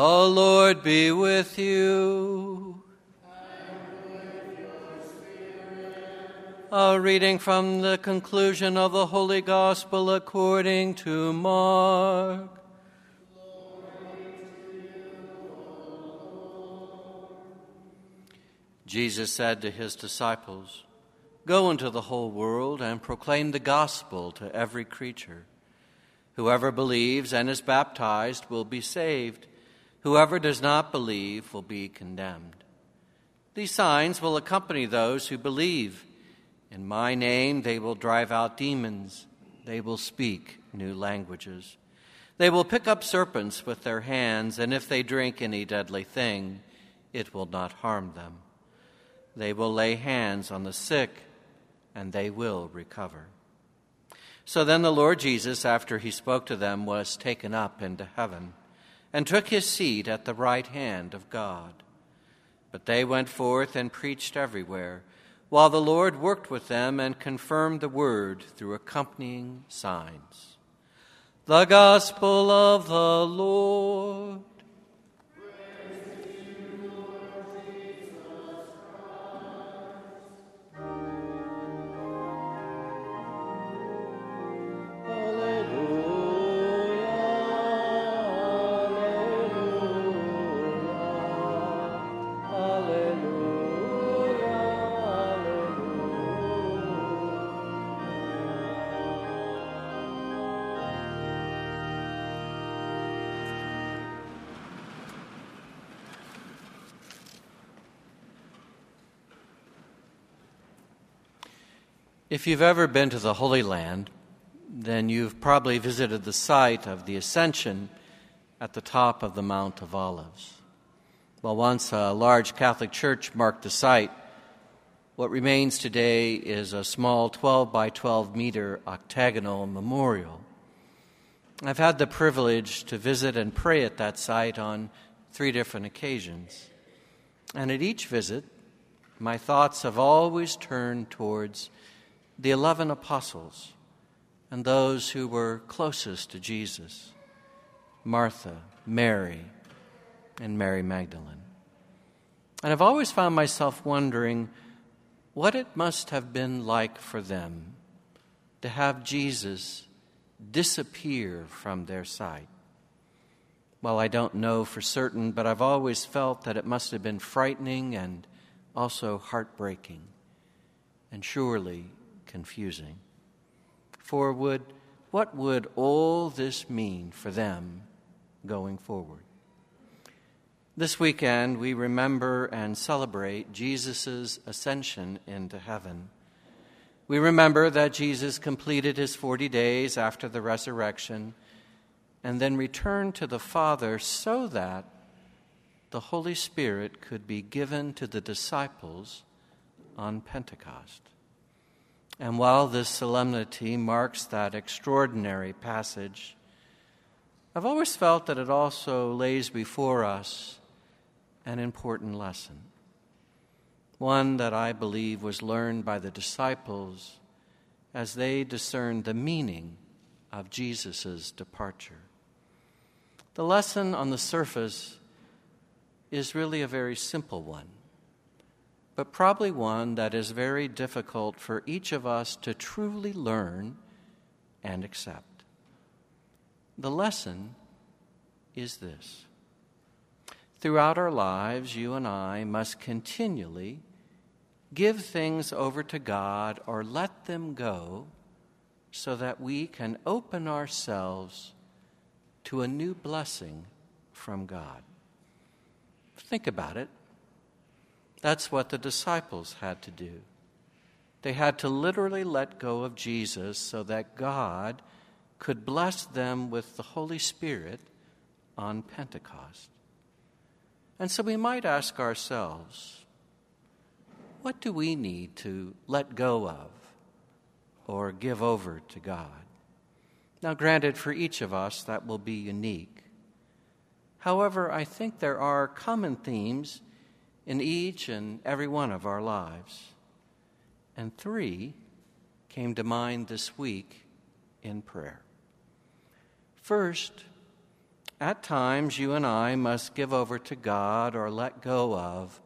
The Lord be with you. A reading from the conclusion of the Holy Gospel according to Mark. Jesus said to his disciples, Go into the whole world and proclaim the gospel to every creature. Whoever believes and is baptized will be saved. Whoever does not believe will be condemned. These signs will accompany those who believe. In my name they will drive out demons. They will speak new languages. They will pick up serpents with their hands, and if they drink any deadly thing, it will not harm them. They will lay hands on the sick, and they will recover. So then the Lord Jesus, after he spoke to them, was taken up into heaven and took his seat at the right hand of God. But they went forth and preached everywhere, while the Lord worked with them and confirmed the word through accompanying signs. The Gospel of the Lord. If you've ever been to the Holy Land, then you've probably visited the site of the Ascension at the top of the Mount of Olives. While once a large Catholic church marked the site, what remains today is a small 12 by 12 meter octagonal memorial. I've had the privilege to visit and pray at that site on three different occasions. And at each visit, my thoughts have always turned towards the 11 apostles and those who were closest to Jesus Martha, Mary, and Mary Magdalene. And I've always found myself wondering what it must have been like for them to have Jesus disappear from their sight. Well, I don't know for certain, but I've always felt that it must have been frightening and also heartbreaking. And surely confusing. For would, what would all this mean for them going forward? This weekend, we remember and celebrate Jesus' ascension into heaven. We remember that Jesus completed his 40 days after the resurrection and then returned to the Father so that the Holy Spirit could be given to the disciples on Pentecost. And while this solemnity marks that extraordinary passage, I've always felt that it also lays before us an important lesson. One that I believe was learned by the disciples as they discerned the meaning of Jesus' departure. The lesson on the surface is really a very simple one but probably one that is very difficult for each of us to truly learn and accept. The lesson is this throughout our lives, you and I must continually give things over to God or let them go so that we can open ourselves to a new blessing from God. Think about it. That's what the disciples had to do. They had to literally let go of Jesus so that God could bless them with the Holy Spirit on Pentecost. And so we might ask ourselves what do we need to let go of or give over to God? Now, granted, for each of us, that will be unique. However, I think there are common themes in each and every one of our lives. And three came to mind this week in prayer. First, at times you and I must give over to God or let go of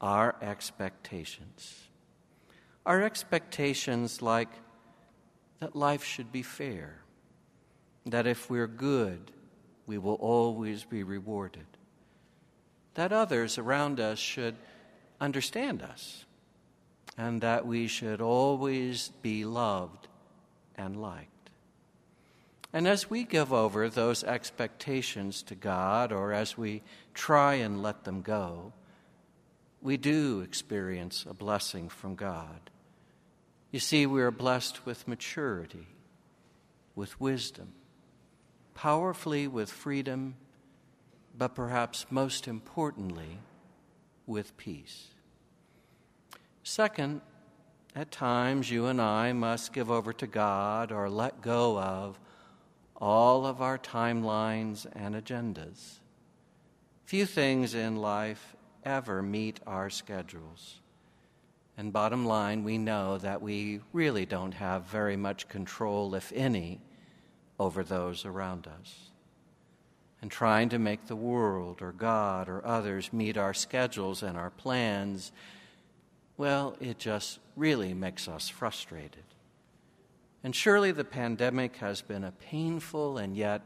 our expectations. Our expectations, like that life should be fair, that if we're good, we will always be rewarded, that others around us should understand us, and that we should always be loved and liked. And as we give over those expectations to God, or as we try and let them go, we do experience a blessing from God. You see, we are blessed with maturity, with wisdom, powerfully with freedom, but perhaps most importantly, with peace. Second, at times you and I must give over to God or let go of all of our timelines and agendas. Few things in life ever meet our schedules. And bottom line, we know that we really don't have very much control, if any, over those around us. And trying to make the world or God or others meet our schedules and our plans, well, it just really makes us frustrated. And surely the pandemic has been a painful and yet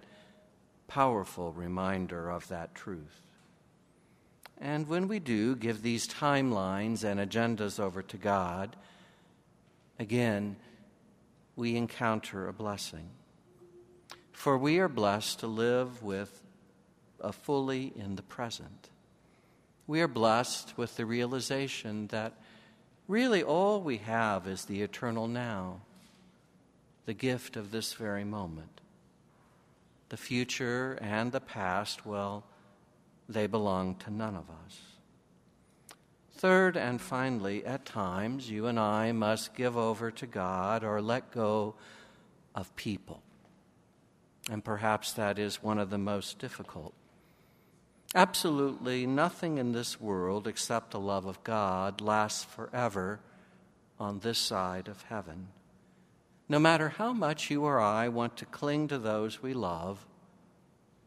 powerful reminder of that truth. And when we do give these timelines and agendas over to God, again, we encounter a blessing. For we are blessed to live with fully in the present. We are blessed with the realization that really all we have is the eternal now the gift of this very moment. The future and the past, well, they belong to none of us. Third and finally, at times, you and I must give over to God or let go of people. And perhaps that is one of the most difficult. Absolutely nothing in this world except the love of God lasts forever on this side of heaven. No matter how much you or I want to cling to those we love,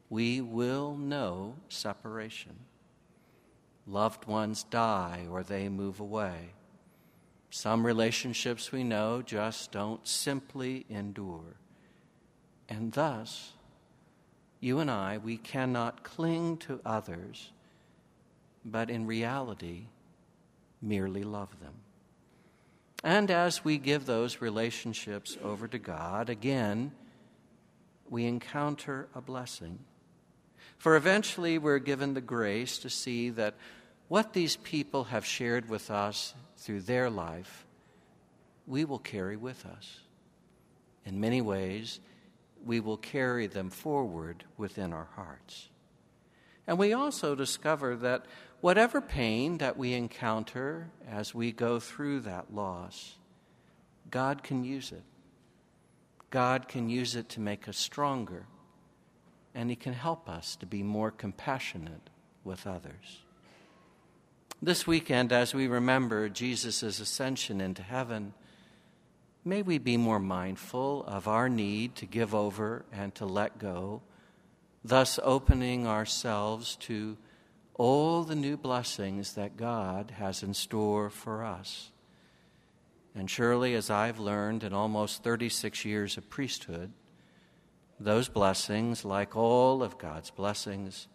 we will know separation. Loved ones die or they move away. Some relationships we know just don't simply endure. And thus, you and I, we cannot cling to others, but in reality, merely love them. And as we give those relationships over to God, again, we encounter a blessing. For eventually we're given the grace to see that what these people have shared with us through their life, we will carry with us. In many ways, we will carry them forward within our hearts. And we also discover that whatever pain that we encounter as we go through that loss, God can use it. God can use it to make us stronger, and He can help us to be more compassionate with others. This weekend, as we remember Jesus' ascension into heaven, may we be more mindful of our need to give over and to let go, thus opening ourselves to all the new blessings that God has in store for us. And surely, as I've learned in almost 36 years of priesthood, those blessings, like all of God's blessings,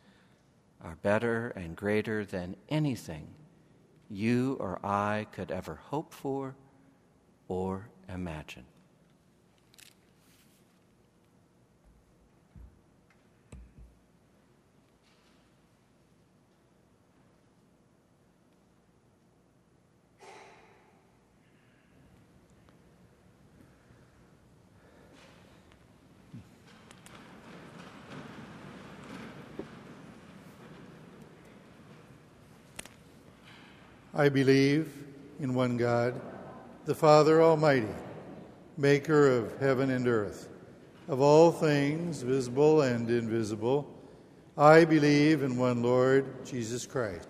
are better and greater than anything you or I could ever hope for or imagine. I believe in one God, the Father Almighty, maker of heaven and earth, of all things visible and invisible. I believe in one Lord, Jesus Christ